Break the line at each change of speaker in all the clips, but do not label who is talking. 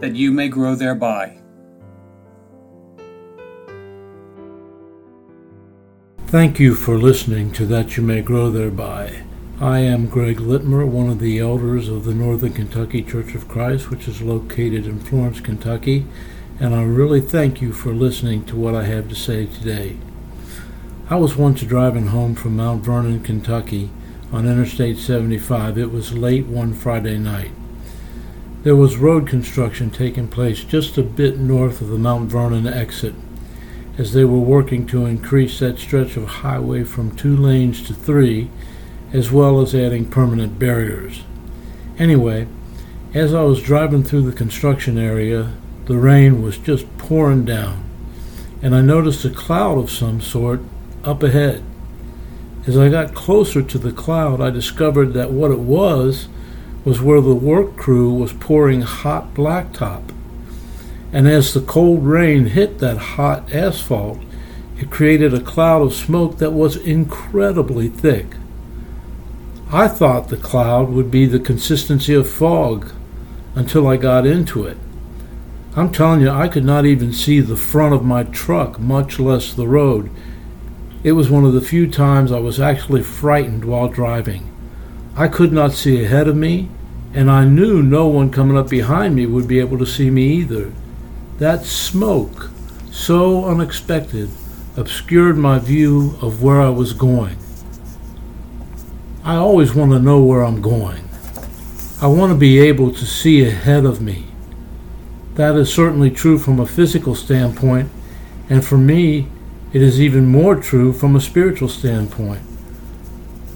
that you may grow thereby.
Thank you for listening to That You May Grow Thereby. I am Greg Litmer, one of the elders of the Northern Kentucky Church of Christ, which is located in Florence, Kentucky, and I really thank you for listening to what I have to say today. I was once driving home from Mount Vernon, Kentucky on Interstate 75. It was late one Friday night. There was road construction taking place just a bit north of the Mount Vernon exit as they were working to increase that stretch of highway from two lanes to three, as well as adding permanent barriers. Anyway, as I was driving through the construction area, the rain was just pouring down, and I noticed a cloud of some sort up ahead. As I got closer to the cloud, I discovered that what it was was where the work crew was pouring hot blacktop. And as the cold rain hit that hot asphalt, it created a cloud of smoke that was incredibly thick. I thought the cloud would be the consistency of fog until I got into it. I'm telling you, I could not even see the front of my truck, much less the road. It was one of the few times I was actually frightened while driving. I could not see ahead of me, and I knew no one coming up behind me would be able to see me either. That smoke, so unexpected, obscured my view of where I was going. I always want to know where I'm going. I want to be able to see ahead of me. That is certainly true from a physical standpoint, and for me, it is even more true from a spiritual standpoint.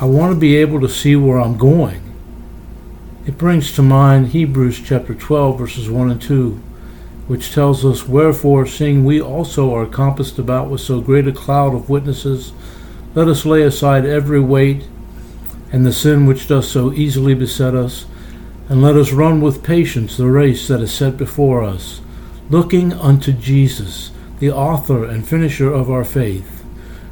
I want to be able to see where I'm going. It brings to mind Hebrews chapter 12, verses 1 and 2, which tells us, Wherefore, seeing we also are compassed about with so great a cloud of witnesses, let us lay aside every weight and the sin which does so easily beset us, and let us run with patience the race that is set before us, looking unto Jesus, the author and finisher of our faith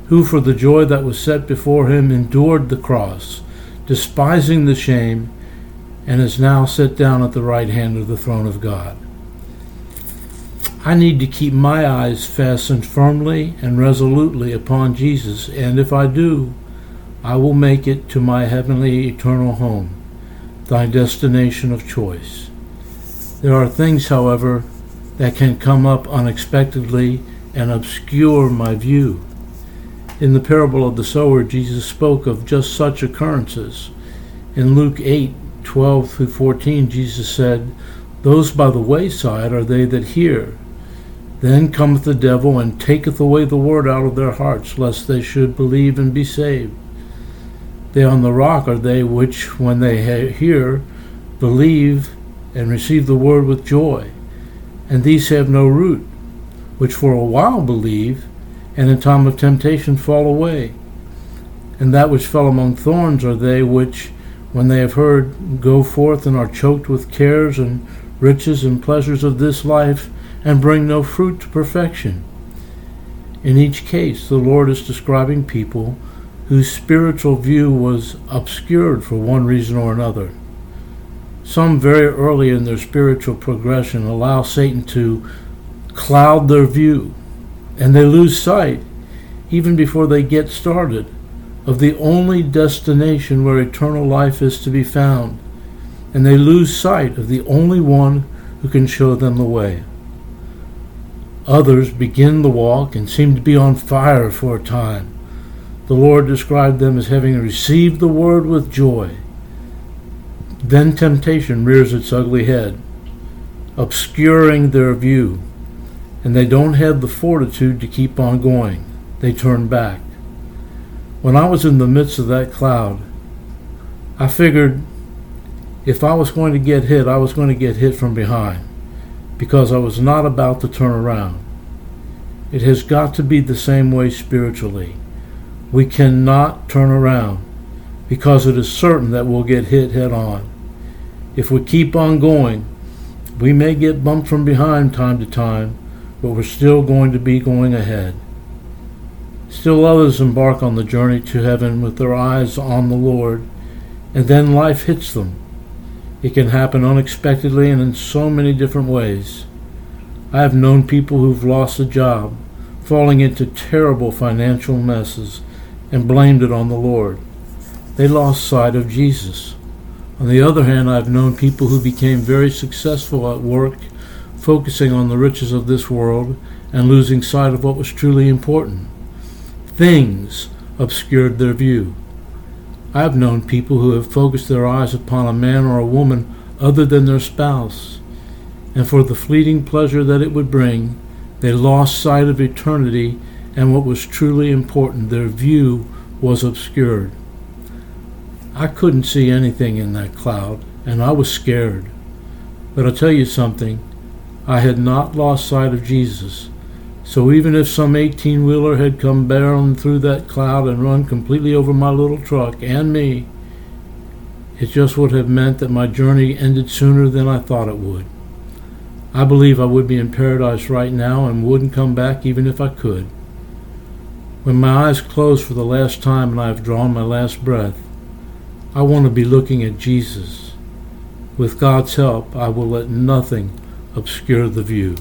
who for the joy that was set before him endured the cross, despising the shame, and is now set down at the right hand of the throne of God. I need to keep my eyes fastened firmly and resolutely upon Jesus, and if I do, I will make it to my heavenly eternal home, thy destination of choice. There are things, however, that can come up unexpectedly and obscure my view. In the parable of the sower, Jesus spoke of just such occurrences. In Luke 8 12 through 14, Jesus said, Those by the wayside are they that hear. Then cometh the devil and taketh away the word out of their hearts, lest they should believe and be saved. They on the rock are they which, when they hear, believe and receive the word with joy. And these have no root, which for a while believe, and in time of temptation fall away. And that which fell among thorns are they which, when they have heard, go forth and are choked with cares and riches and pleasures of this life, and bring no fruit to perfection. In each case, the Lord is describing people whose spiritual view was obscured for one reason or another. Some very early in their spiritual progression allow Satan to cloud their view and they lose sight, even before they get started, of the only destination where eternal life is to be found, and they lose sight of the only one who can show them the way. Others begin the walk and seem to be on fire for a time. The Lord described them as having received the word with joy. Then temptation rears its ugly head, obscuring their view and they don't have the fortitude to keep on going. They turn back. When I was in the midst of that cloud, I figured if I was going to get hit, I was going to get hit from behind because I was not about to turn around. It has got to be the same way spiritually. We cannot turn around because it is certain that we'll get hit head on. If we keep on going, we may get bumped from behind time to time, but we're still going to be going ahead. Still others embark on the journey to heaven with their eyes on the Lord, and then life hits them. It can happen unexpectedly and in so many different ways. I have known people who've lost a job, falling into terrible financial messes, and blamed it on the Lord. They lost sight of Jesus. On the other hand, I've known people who became very successful at work, focusing on the riches of this world and losing sight of what was truly important. Things obscured their view. I have known people who have focused their eyes upon a man or a woman other than their spouse, and for the fleeting pleasure that it would bring, they lost sight of eternity and what was truly important. Their view was obscured. I couldn't see anything in that cloud, and I was scared. But I'll tell you something I had not lost sight of Jesus. So even if some 18 wheeler had come barreling through that cloud and run completely over my little truck and me, it just would have meant that my journey ended sooner than I thought it would. I believe I would be in paradise right now and wouldn't come back even if I could. When my eyes close for the last time and I have drawn my last breath, I want to be looking at Jesus. With God's help, I will let nothing obscure the view.